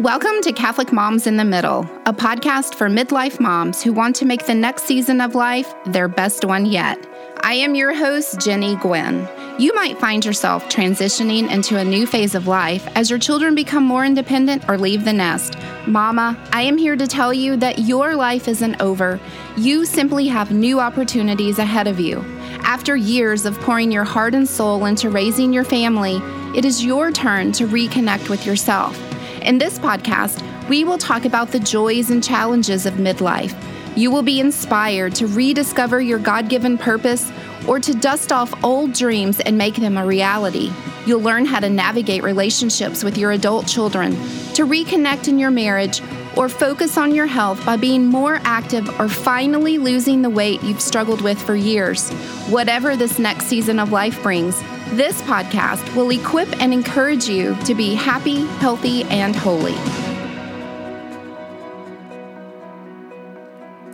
Welcome to Catholic Moms in the Middle, a podcast for midlife moms who want to make the next season of life their best one yet. I am your host, Jennie Guinn. You might find yourself transitioning into a new phase of life as your children become more independent or leave the nest. Mama, I am here to tell you that your life isn't over. You simply have new opportunities ahead of you. After years of pouring your heart and soul into raising your family, it is your turn to reconnect with yourself. In this podcast, we will talk about the joys and challenges of midlife. You will be inspired to rediscover your God given purpose or to dust off old dreams and make them a reality. You'll learn how to navigate relationships with your adult children, to reconnect in your marriage, or focus on your health by being more active or finally losing the weight you've struggled with for years. Whatever this next season of life brings, this podcast will equip and encourage you to be happy, healthy, and holy.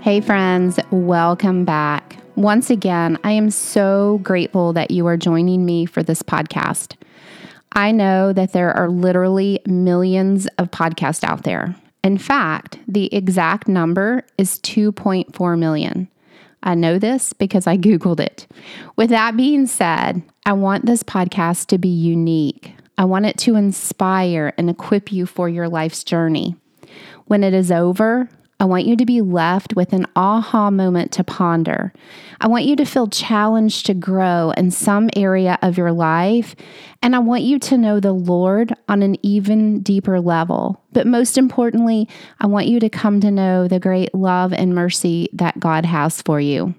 Hey, friends, welcome back. Once again, I am so grateful that you are joining me for this podcast. I know that there are literally millions of podcasts out there. In fact, the exact number is 2.4 million. I know this because I Googled it. With that being said, I want this podcast to be unique. I want it to inspire and equip you for your life's journey. When it is over, I want you to be left with an aha moment to ponder. I want you to feel challenged to grow in some area of your life. And I want you to know the Lord on an even deeper level. But most importantly, I want you to come to know the great love and mercy that God has for you.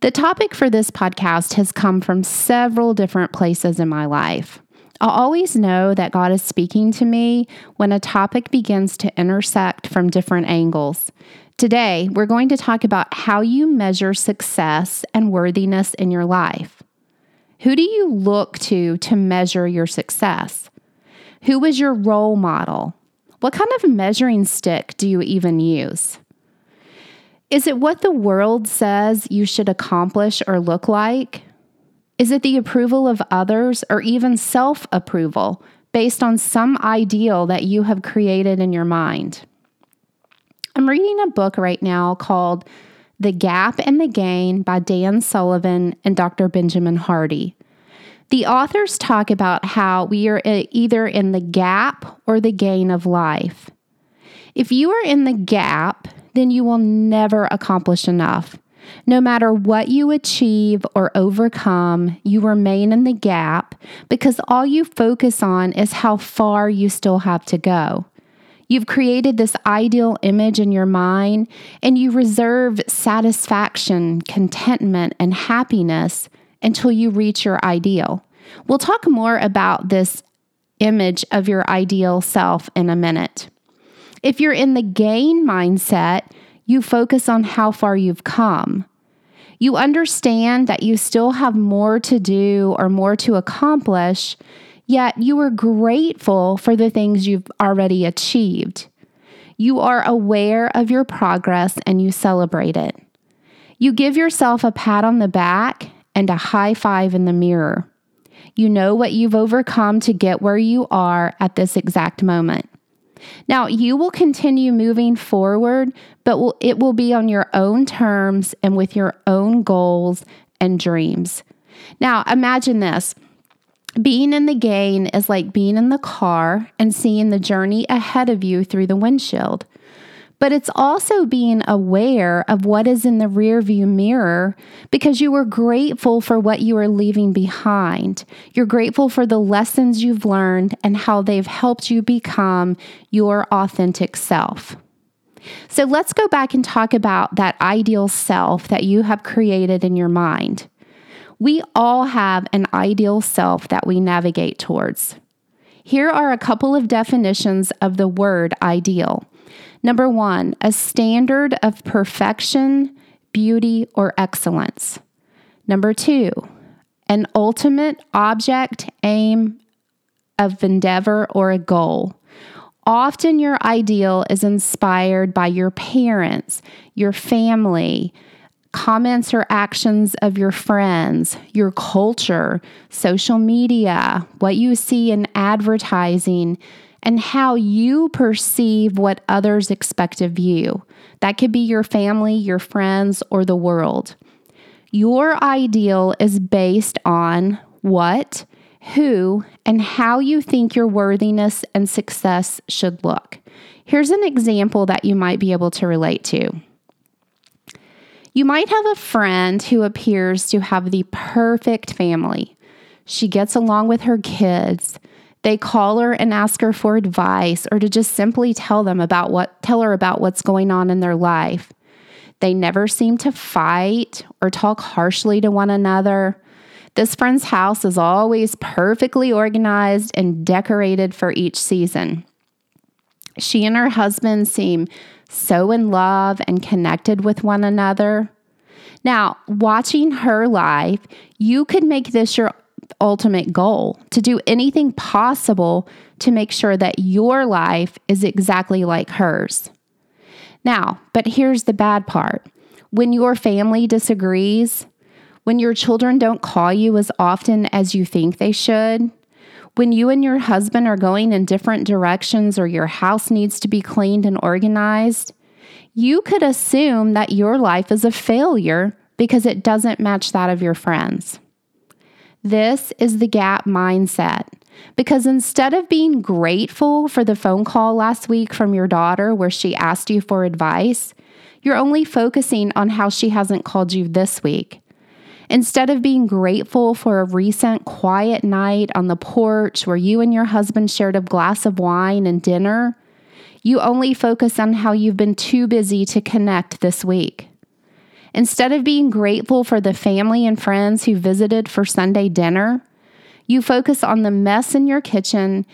The topic for this podcast has come from several different places in my life. I'll always know that God is speaking to me when a topic begins to intersect from different angles. Today, we're going to talk about how you measure success and worthiness in your life. Who do you look to to measure your success? Who is your role model? What kind of measuring stick do you even use? Is it what the world says you should accomplish or look like? Is it the approval of others or even self approval based on some ideal that you have created in your mind? I'm reading a book right now called The Gap and the Gain by Dan Sullivan and Dr. Benjamin Hardy. The authors talk about how we are either in the gap or the gain of life. If you are in the gap, then you will never accomplish enough. No matter what you achieve or overcome, you remain in the gap because all you focus on is how far you still have to go. You've created this ideal image in your mind and you reserve satisfaction, contentment, and happiness until you reach your ideal. We'll talk more about this image of your ideal self in a minute. If you're in the gain mindset, you focus on how far you've come. You understand that you still have more to do or more to accomplish, yet you are grateful for the things you've already achieved. You are aware of your progress and you celebrate it. You give yourself a pat on the back and a high five in the mirror. You know what you've overcome to get where you are at this exact moment. Now, you will continue moving forward, but it will be on your own terms and with your own goals and dreams. Now, imagine this. Being in the gain is like being in the car and seeing the journey ahead of you through the windshield but it's also being aware of what is in the rearview mirror because you are grateful for what you are leaving behind. You're grateful for the lessons you've learned and how they've helped you become your authentic self. So let's go back and talk about that ideal self that you have created in your mind. We all have an ideal self that we navigate towards. Here are a couple of definitions of the word ideal. Number one, a standard of perfection, beauty, or excellence. Number two, an ultimate object, aim of endeavor, or a goal. Often your ideal is inspired by your parents, your family, comments or actions of your friends, your culture, social media, what you see in advertising, and how you perceive what others expect of you. That could be your family, your friends, or the world. Your ideal is based on what, who, and how you think your worthiness and success should look. Here's an example that you might be able to relate to. You might have a friend who appears to have the perfect family. She gets along with her kids. They call her and ask her for advice or to just simply tell them about what tell her about what's going on in their life. They never seem to fight or talk harshly to one another. This friend's house is always perfectly organized and decorated for each season. She and her husband seem so in love and connected with one another. Now, watching her life, you could make this your ultimate goal to do anything possible to make sure that your life is exactly like hers. Now, but here's the bad part when your family disagrees, when your children don't call you as often as you think they should, when you and your husband are going in different directions or your house needs to be cleaned and organized, you could assume that your life is a failure because it doesn't match that of your friends. This is the gap mindset. Because instead of being grateful for the phone call last week from your daughter where she asked you for advice, you're only focusing on how she hasn't called you this week. Instead of being grateful for a recent quiet night on the porch where you and your husband shared a glass of wine and dinner, you only focus on how you've been too busy to connect this week. Instead of being grateful for the family and friends who visited for Sunday dinner, you focus on the mess in your kitchen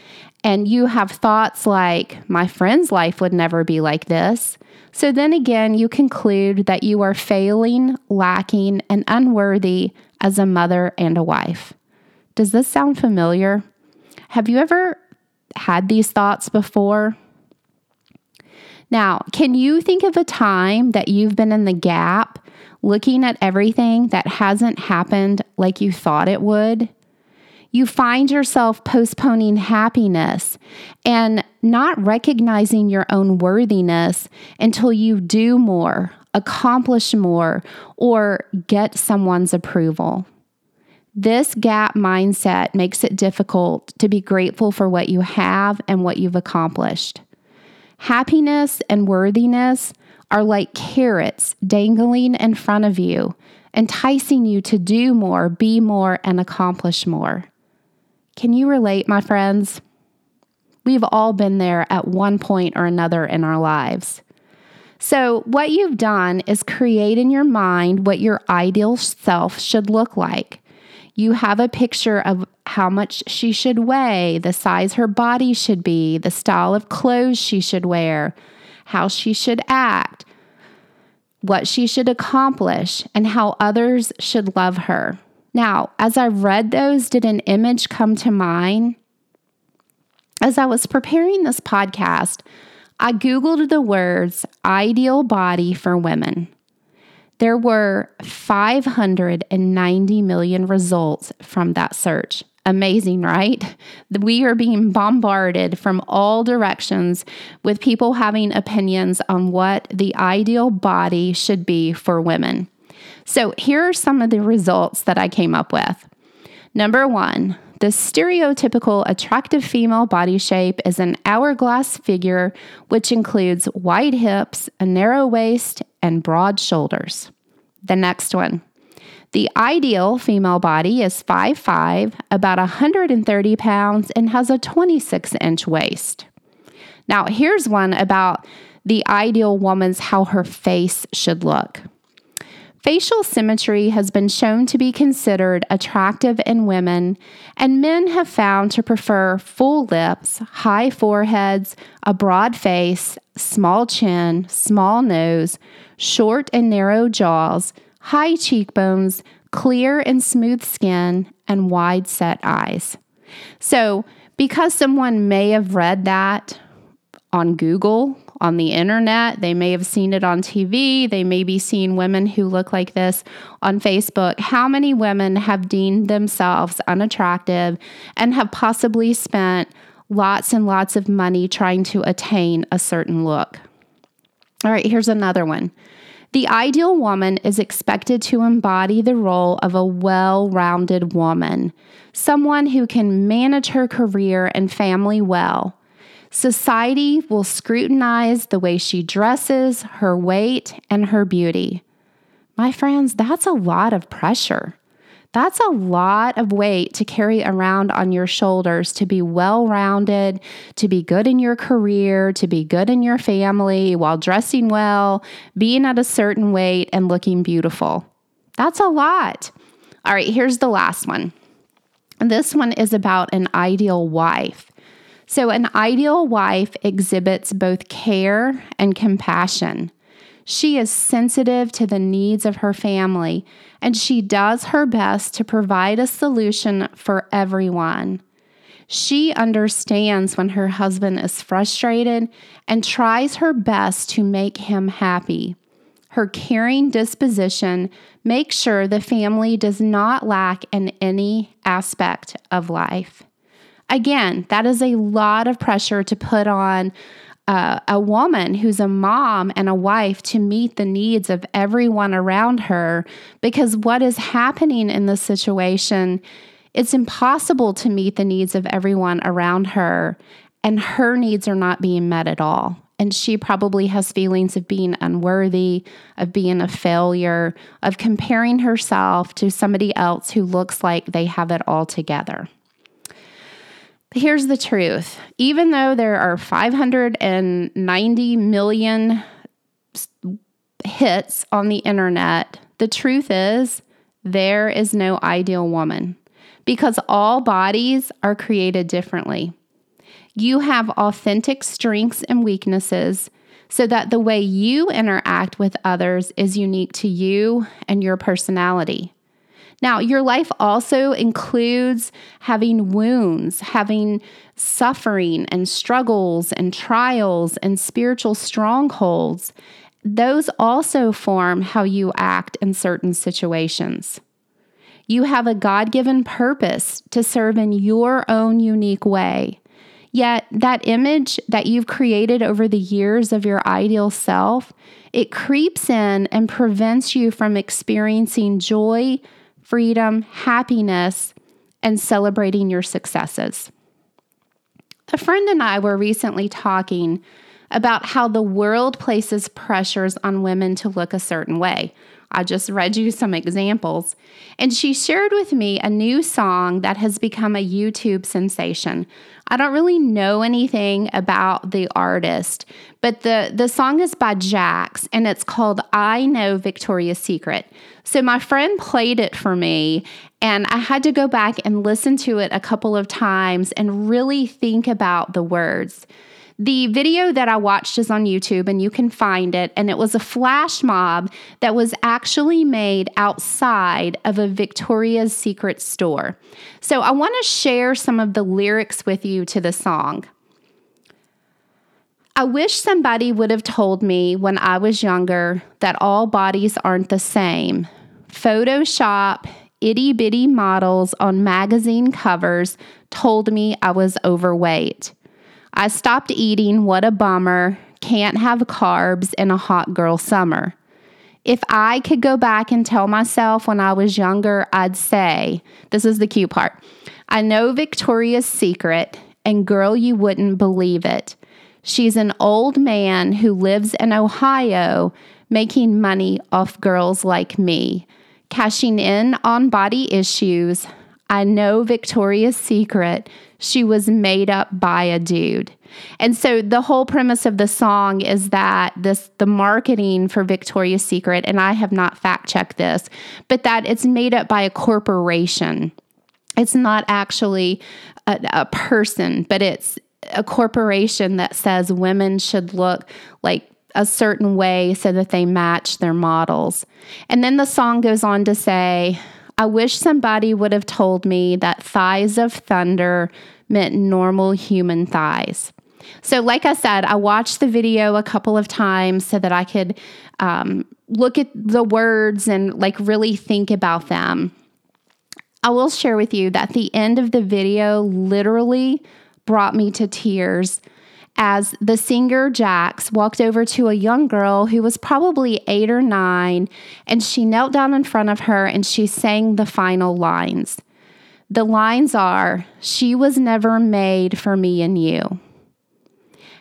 and you have thoughts like, my friend's life would never be like this. So then again, you conclude that you are failing, lacking, and unworthy as a mother and a wife. Does this sound familiar? Have you ever had these thoughts before? Now, can you think of a time that you've been in the gap looking at everything that hasn't happened like you thought it would, you find yourself postponing happiness and not recognizing your own worthiness until you do more, accomplish more, or get someone's approval. This gap mindset makes it difficult to be grateful for what you have and what you've accomplished. Happiness and worthiness are like carrots dangling in front of you, enticing you to do more, be more, and accomplish more. Can you relate, my friends? We've all been there at one point or another in our lives. So, what you've done is create in your mind what your ideal self should look like. You have a picture of how much she should weigh, the size her body should be, the style of clothes she should wear, how she should act, what she should accomplish, and how others should love her. Now, as I read those, did an image come to mind? As I was preparing this podcast, I Googled the words ideal body for women. There were 590 million results from that search. Amazing, right? We are being bombarded from all directions with people having opinions on what the ideal body should be for women. So, here are some of the results that I came up with. Number one, the stereotypical attractive female body shape is an hourglass figure, which includes wide hips, a narrow waist, and broad shoulders. The next one, the ideal female body is 5'5, about 130 pounds, and has a 26 inch waist. Now, here's one about the ideal woman's how her face should look. Facial symmetry has been shown to be considered attractive in women, and men have found to prefer full lips, high foreheads, a broad face, small chin, small nose, short and narrow jaws, high cheekbones, clear and smooth skin, and wide set eyes. So, because someone may have read that on Google, on the internet, they may have seen it on TV, they may be seeing women who look like this on Facebook. How many women have deemed themselves unattractive and have possibly spent lots and lots of money trying to attain a certain look. All right, here's another one. The ideal woman is expected to embody the role of a well rounded woman, someone who can manage her career and family well. Society will scrutinize the way she dresses, her weight, and her beauty. My friends, that's a lot of pressure. That's a lot of weight to carry around on your shoulders to be well rounded, to be good in your career, to be good in your family while dressing well, being at a certain weight, and looking beautiful. That's a lot. All right, here's the last one. This one is about an ideal wife. So, an ideal wife exhibits both care and compassion. She is sensitive to the needs of her family and she does her best to provide a solution for everyone. She understands when her husband is frustrated and tries her best to make him happy. Her caring disposition makes sure the family does not lack in any aspect of life. Again, that is a lot of pressure to put on a woman who's a mom and a wife to meet the needs of everyone around her because what is happening in this situation it's impossible to meet the needs of everyone around her and her needs are not being met at all and she probably has feelings of being unworthy, of being a failure, of comparing herself to somebody else who looks like they have it all together. Here's the truth even though there are 590 million hits on the internet, the truth is there is no ideal woman because all bodies are created differently. You have authentic strengths and weaknesses so that the way you interact with others is unique to you and your personality. Now, your life also includes having wounds, having suffering and struggles and trials and spiritual strongholds. Those also form how you act in certain situations. You have a God given purpose to serve in your own unique way. Yet, that image that you've created over the years of your ideal self, it creeps in and prevents you from experiencing joy, freedom, happiness, and celebrating your successes. A friend and I were recently talking about how the world places pressures on women to look a certain way. I just read you some examples. And she shared with me a new song that has become a YouTube sensation. I don't really know anything about the artist, but the, the song is by Jax and it's called I Know Victoria's Secret. So my friend played it for me, and I had to go back and listen to it a couple of times and really think about the words. The video that I watched is on YouTube and you can find it. And it was a flash mob that was actually made outside of a Victoria's Secret store. So I want to share some of the lyrics with you to the song. I wish somebody would have told me when I was younger that all bodies aren't the same. Photoshop, itty bitty models on magazine covers told me I was overweight. I stopped eating. What a bummer. Can't have carbs in a hot girl summer. If I could go back and tell myself when I was younger, I'd say, this is the cute part. I know Victoria's Secret, and girl, you wouldn't believe it. She's an old man who lives in Ohio making money off girls like me, cashing in on body issues. I know Victoria's Secret. She was made up by a dude. And so the whole premise of the song is that this the marketing for Victoria's Secret and I have not fact checked this, but that it's made up by a corporation. It's not actually a, a person, but it's a corporation that says women should look like a certain way so that they match their models. And then the song goes on to say, I wish somebody would have told me that thighs of thunder meant normal human thighs. So, like I said, I watched the video a couple of times so that I could um, look at the words and like really think about them. I will share with you that the end of the video literally brought me to tears as the singer Jax walked over to a young girl who was probably eight or nine, and she knelt down in front of her and she sang the final lines. The lines are, She was never made for me and you.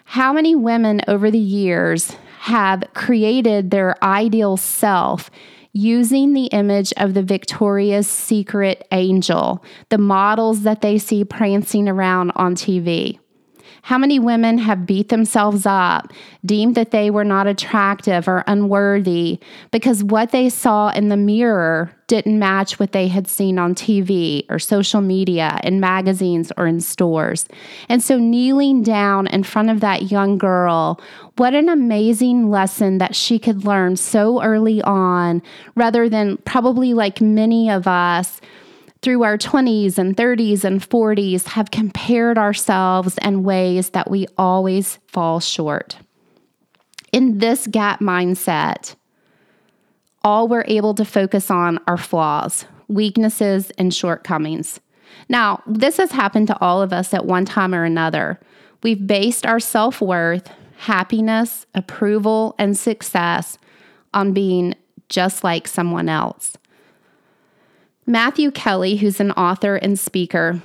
How many women over the years have created their ideal self using the image of the Victoria's Secret angel, the models that they see prancing around on TV? How many women have beat themselves up, deemed that they were not attractive or unworthy because what they saw in the mirror didn't match what they had seen on TV or social media, in magazines, or in stores? And so, kneeling down in front of that young girl, what an amazing lesson that she could learn so early on, rather than probably like many of us through our 20s and 30s and 40s have compared ourselves in ways that we always fall short. In this gap mindset, all we're able to focus on are flaws, weaknesses, and shortcomings. Now, this has happened to all of us at one time or another. We've based our self worth, happiness, approval, and success on being just like someone else. Matthew Kelly, who's an author and speaker,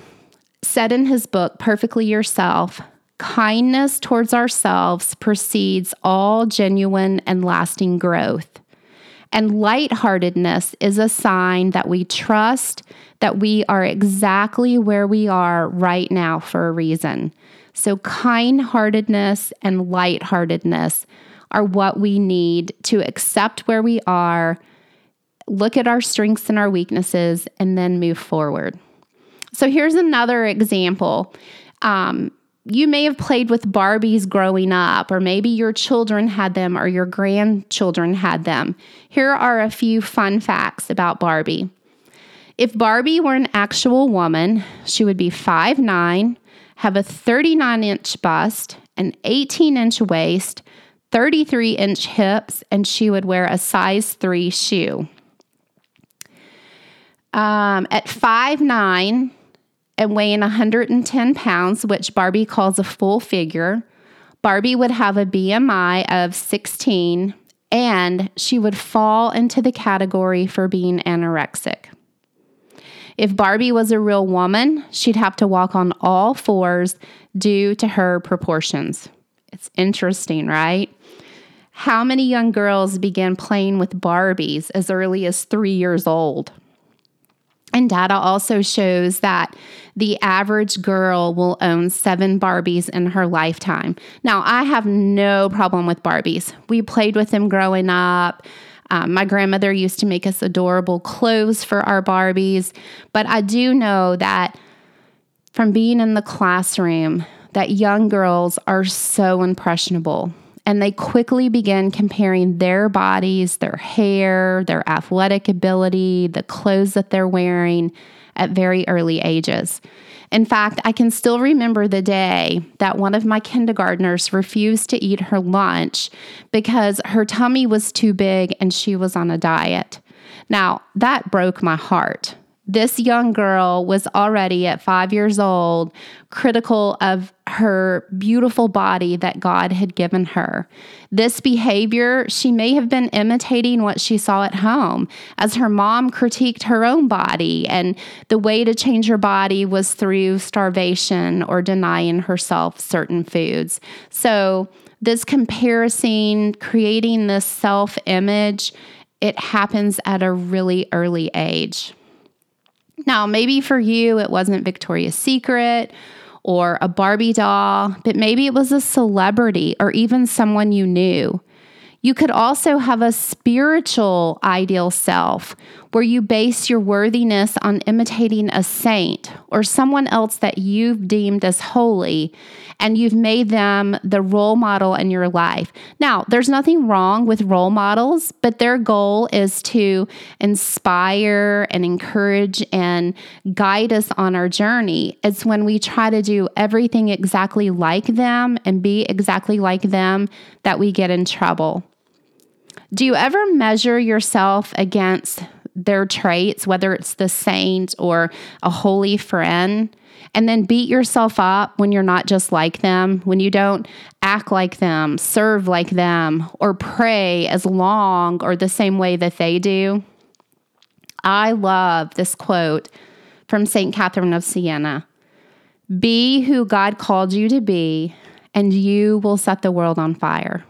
said in his book, Perfectly Yourself, kindness towards ourselves precedes all genuine and lasting growth. And lightheartedness is a sign that we trust that we are exactly where we are right now for a reason. So, kind heartedness and lightheartedness are what we need to accept where we are look at our strengths and our weaknesses, and then move forward. So here's another example. Um, you may have played with Barbies growing up, or maybe your children had them or your grandchildren had them. Here are a few fun facts about Barbie. If Barbie were an actual woman, she would be 5'9, have a 39 inch bust, an 18 inch waist, 33 inch hips, and she would wear a size 3 shoe. Um, at five nine and weighing 110 pounds, which Barbie calls a full figure, Barbie would have a BMI of 16 and she would fall into the category for being anorexic. If Barbie was a real woman, she'd have to walk on all fours due to her proportions. It's interesting, right? How many young girls began playing with Barbies as early as three years old? And data also shows that the average girl will own seven Barbies in her lifetime. Now, I have no problem with Barbies. We played with them growing up. Um, my grandmother used to make us adorable clothes for our Barbies. But I do know that from being in the classroom, that young girls are so impressionable and they quickly begin comparing their bodies, their hair, their athletic ability, the clothes that they're wearing at very early ages. In fact, I can still remember the day that one of my kindergartners refused to eat her lunch because her tummy was too big and she was on a diet. Now, that broke my heart this young girl was already at five years old critical of her beautiful body that God had given her. This behavior, she may have been imitating what she saw at home as her mom critiqued her own body, and the way to change her body was through starvation or denying herself certain foods. So, this comparison, creating this self image, it happens at a really early age. Now, maybe for you, it wasn't Victoria's Secret or a Barbie doll, but maybe it was a celebrity or even someone you knew. You could also have a spiritual ideal self where you base your worthiness on imitating a saint or someone else that you've deemed as holy and you've made them the role model in your life. Now, there's nothing wrong with role models, but their goal is to inspire and encourage and guide us on our journey. It's when we try to do everything exactly like them and be exactly like them that we get in trouble. Do you ever measure yourself against their traits, whether it's the saint or a holy friend, and then beat yourself up when you're not just like them, when you don't act like them, serve like them, or pray as long or the same way that they do. I love this quote from St. Catherine of Siena Be who God called you to be, and you will set the world on fire.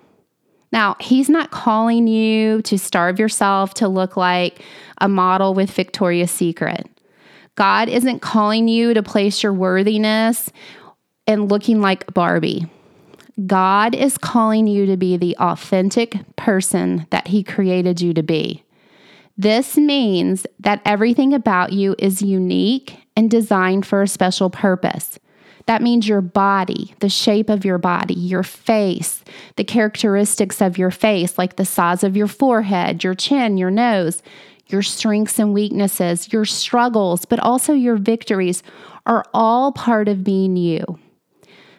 Now, he's not calling you to starve yourself to look like a model with Victoria's Secret. God isn't calling you to place your worthiness in looking like Barbie. God is calling you to be the authentic person that He created you to be. This means that everything about you is unique and designed for a special purpose. That means your body, the shape of your body, your face, the characteristics of your face, like the size of your forehead, your chin, your nose, your strengths and weaknesses, your struggles, but also your victories are all part of being you.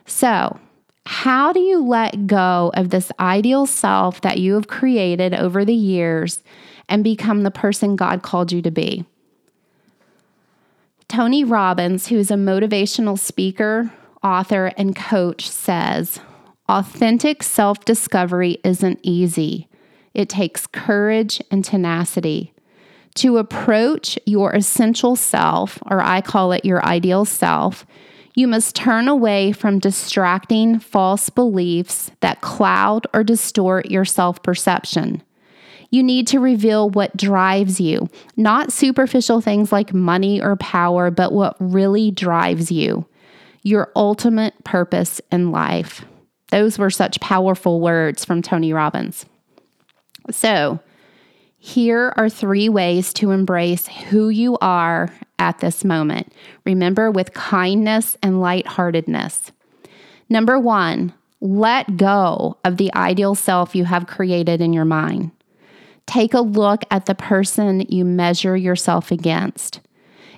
So, how do you let go of this ideal self that you have created over the years and become the person God called you to be? Tony Robbins, who's a motivational speaker, author, and coach, says authentic self discovery isn't easy. It takes courage and tenacity. To approach your essential self, or I call it your ideal self, you must turn away from distracting false beliefs that cloud or distort your self perception. You need to reveal what drives you, not superficial things like money or power, but what really drives you, your ultimate purpose in life. Those were such powerful words from Tony Robbins. So, here are three ways to embrace who you are at this moment. Remember, with kindness and lightheartedness. Number one, let go of the ideal self you have created in your mind. Take a look at the person you measure yourself against.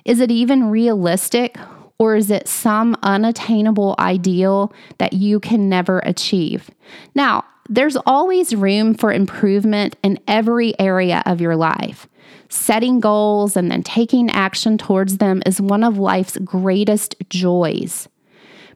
Is it even realistic, or is it some unattainable ideal that you can never achieve? Now, there's always room for improvement in every area of your life. Setting goals and then taking action towards them is one of life's greatest joys.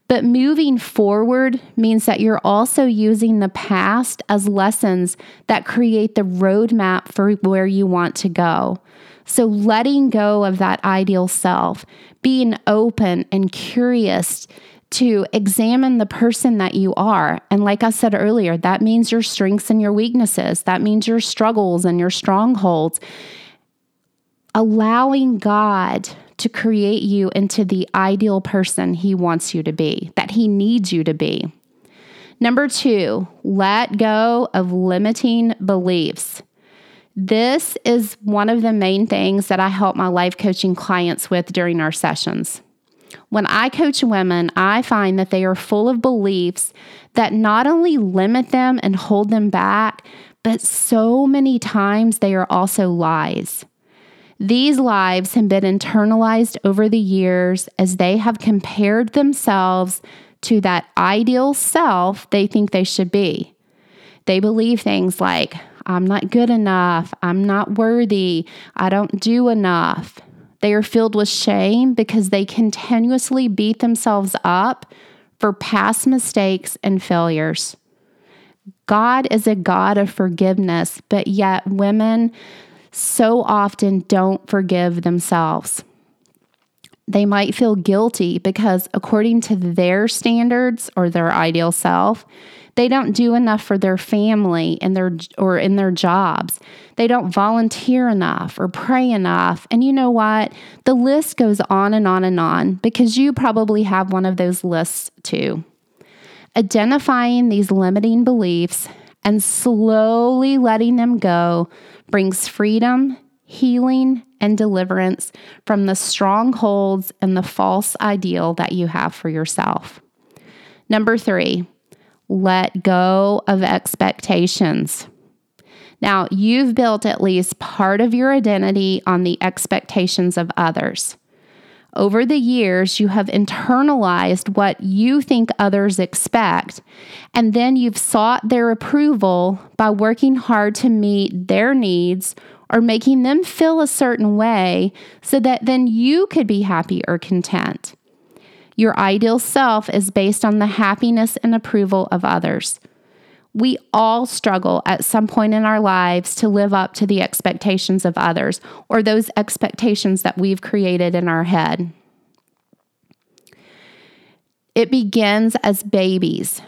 But moving forward means that you're also using the past as lessons that create the roadmap for where you want to go. So, letting go of that ideal self, being open and curious to examine the person that you are. And like I said earlier, that means your strengths and your weaknesses, that means your struggles and your strongholds. Allowing God to create you into the ideal person He wants you to be, that He needs you to be. Number two, let go of limiting beliefs. This is one of the main things that I help my life coaching clients with during our sessions. When I coach women, I find that they are full of beliefs that not only limit them and hold them back, but so many times they are also lies. These lives have been internalized over the years as they have compared themselves to that ideal self they think they should be. They believe things like, I'm not good enough, I'm not worthy, I don't do enough. They are filled with shame because they continuously beat themselves up for past mistakes and failures. God is a God of forgiveness, but yet women so often don't forgive themselves. They might feel guilty because, according to their standards or their ideal self, they don't do enough for their family and their or in their jobs. They don't volunteer enough or pray enough. And you know what? The list goes on and on and on because you probably have one of those lists too. Identifying these limiting beliefs and slowly letting them go brings freedom, healing, and deliverance from the strongholds and the false ideal that you have for yourself. Number three, let go of expectations. Now, you've built at least part of your identity on the expectations of others. Over the years, you have internalized what you think others expect, and then you've sought their approval by working hard to meet their needs or making them feel a certain way so that then you could be happy or content. Your ideal self is based on the happiness and approval of others. We all struggle at some point in our lives to live up to the expectations of others or those expectations that we've created in our head. It begins as babies.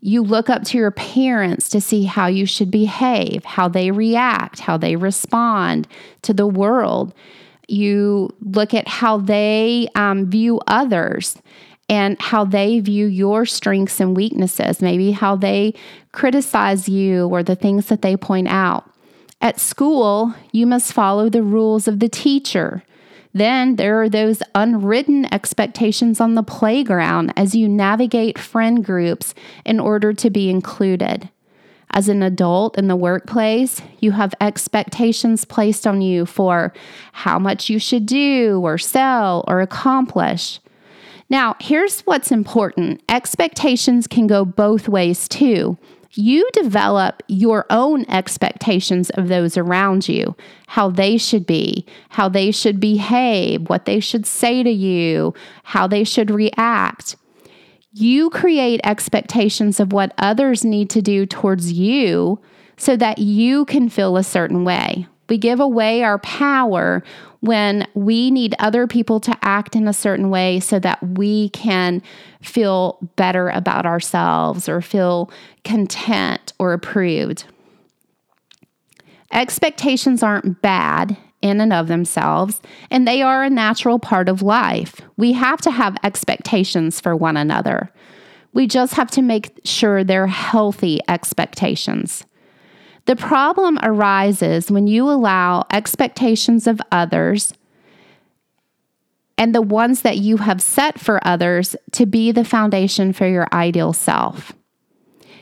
You look up to your parents to see how you should behave, how they react, how they respond to the world. You look at how they um, view others and how they view your strengths and weaknesses, maybe how they criticize you or the things that they point out. At school, you must follow the rules of the teacher. Then there are those unwritten expectations on the playground as you navigate friend groups in order to be included. As an adult in the workplace, you have expectations placed on you for how much you should do or sell or accomplish. Now, here's what's important expectations can go both ways too. You develop your own expectations of those around you, how they should be, how they should behave, what they should say to you, how they should react. You create expectations of what others need to do towards you so that you can feel a certain way. We give away our power when we need other people to act in a certain way so that we can feel better about ourselves or feel content or approved. Expectations aren't bad in and of themselves, and they are a natural part of life. We have to have expectations for one another. We just have to make sure they're healthy expectations. The problem arises when you allow expectations of others and the ones that you have set for others to be the foundation for your ideal self.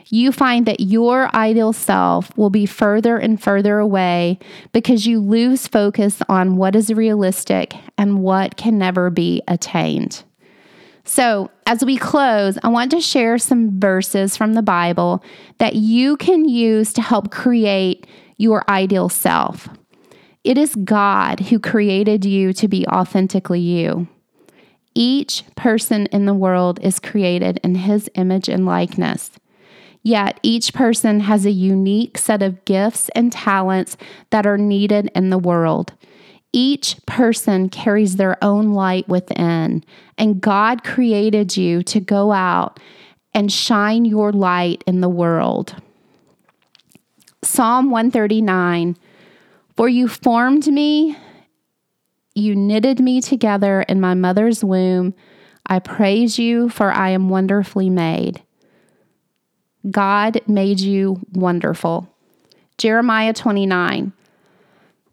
You find that your ideal self will be further and further away because you lose focus on what is realistic and what can never be attained. So, as we close, I want to share some verses from the Bible that you can use to help create your ideal self. It is God who created you to be authentically you. Each person in the world is created in his image and likeness. Yet each person has a unique set of gifts and talents that are needed in the world. Each person carries their own light within, and God created you to go out and shine your light in the world. Psalm 139 For you formed me, you knitted me together in my mother's womb. I praise you, for I am wonderfully made. God made you wonderful. Jeremiah 29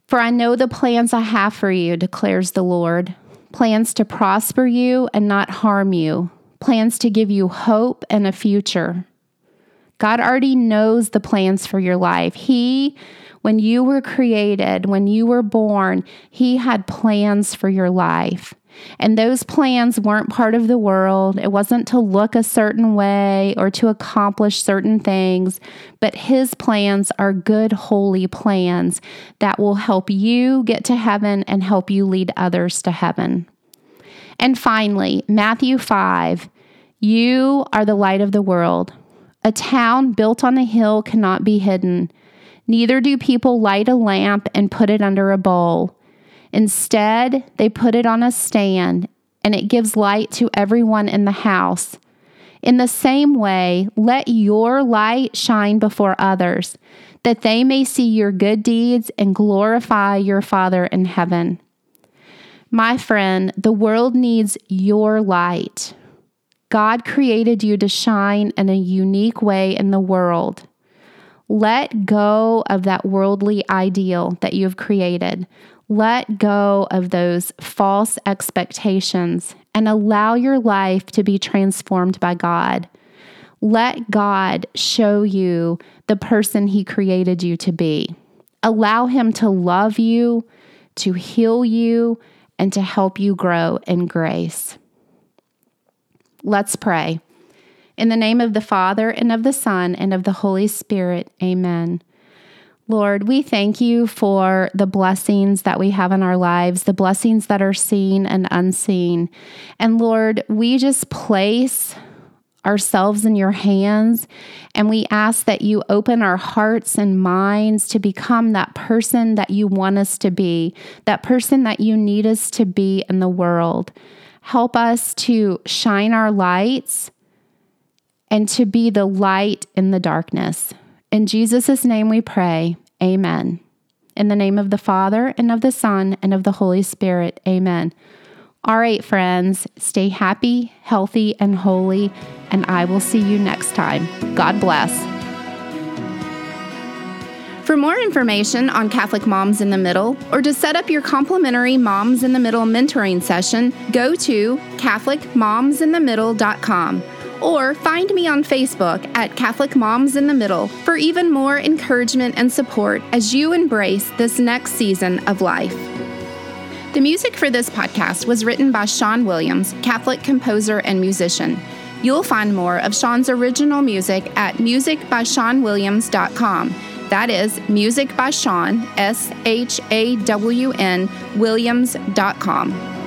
for I know the plans I have for you, declares the Lord plans to prosper you and not harm you, plans to give you hope and a future. God already knows the plans for your life. He, when you were created, when you were born, He had plans for your life. And those plans weren't part of the world. It wasn't to look a certain way or to accomplish certain things, but His plans are good, holy plans that will help you get to heaven and help you lead others to heaven. And finally, Matthew 5 You are the light of the world. A town built on a hill cannot be hidden. Neither do people light a lamp and put it under a bowl Instead, they put it on a stand and it gives light to everyone in the house. In the same way, let your light shine before others, that they may see your good deeds and glorify your Father in heaven. My friend, the world needs your light. God created you to shine in a unique way in the world. Let go of that worldly ideal that you have created. Let go of those false expectations and allow your life to be transformed by God. Let God show you the person He created you to be. Allow Him to love you, to heal you, and to help you grow in grace. Let's pray. In the name of the Father, and of the Son, and of the Holy Spirit, amen. Lord, we thank you for the blessings that we have in our lives, the blessings that are seen and unseen. And Lord, we just place ourselves in your hands and we ask that you open our hearts and minds to become that person that you want us to be, that person that you need us to be in the world. Help us to shine our lights and to be the light in the darkness. In Jesus' name we pray. Amen. In the name of the Father, and of the Son, and of the Holy Spirit. Amen. All right, friends, stay happy, healthy, and holy, and I will see you next time. God bless. For more information on Catholic Moms in the Middle or to set up your complimentary Moms in the Middle mentoring session, go to CatholicMomsInTheMiddle.com or find me on Facebook at Catholic Moms in the Middle for even more encouragement and support as you embrace this next season of life. The music for this podcast was written by Shawn Williams, Catholic composer and musician. You'll find more of Shawn's original music at musicbyshawnwilliams.com. That is music by Shawn, S H A W N, Williams.com.